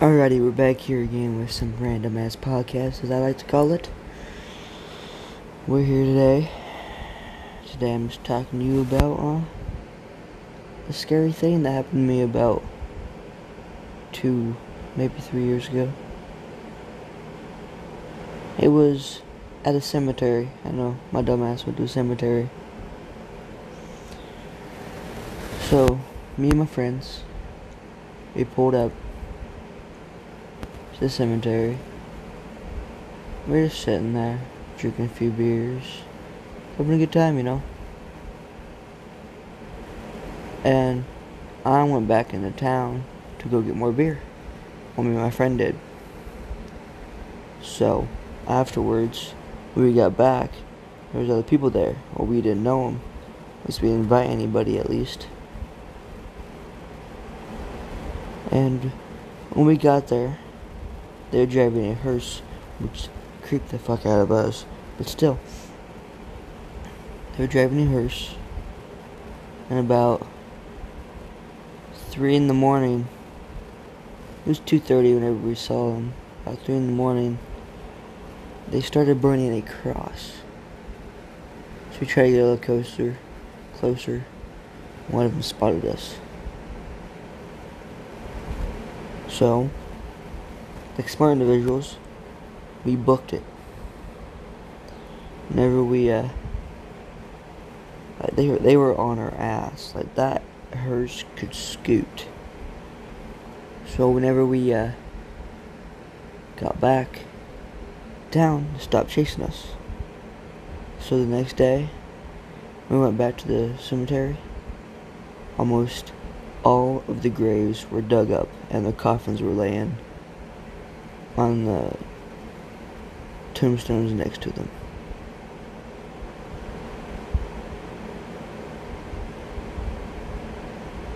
Alrighty, we're back here again with some random ass podcast, as I like to call it. We're here today. Today I'm just talking to you about uh, a scary thing that happened to me about two, maybe three years ago. It was at a cemetery. I know my dumbass went to a cemetery. So, me and my friends, we pulled up the cemetery. We're just sitting there, drinking a few beers, having a good time, you know. And I went back into town to go get more beer. And my friend did. So, afterwards, when we got back, there was other people there. Well, we didn't know them. At least we didn't invite anybody, at least. And when we got there, they were driving a hearse, which creeped the fuck out of us. But still, they were driving a hearse, and about three in the morning, it was two thirty whenever we saw them. About three in the morning, they started burning a cross. So we tried to get a little closer, closer. One of them spotted us. So, like smart individuals, we booked it. Whenever we, uh, like they were, they were on our ass. Like that hers could scoot. So whenever we, uh, got back down, stopped chasing us. So the next day, we went back to the cemetery. Almost all of the graves were dug up and the coffins were laying on the tombstones next to them.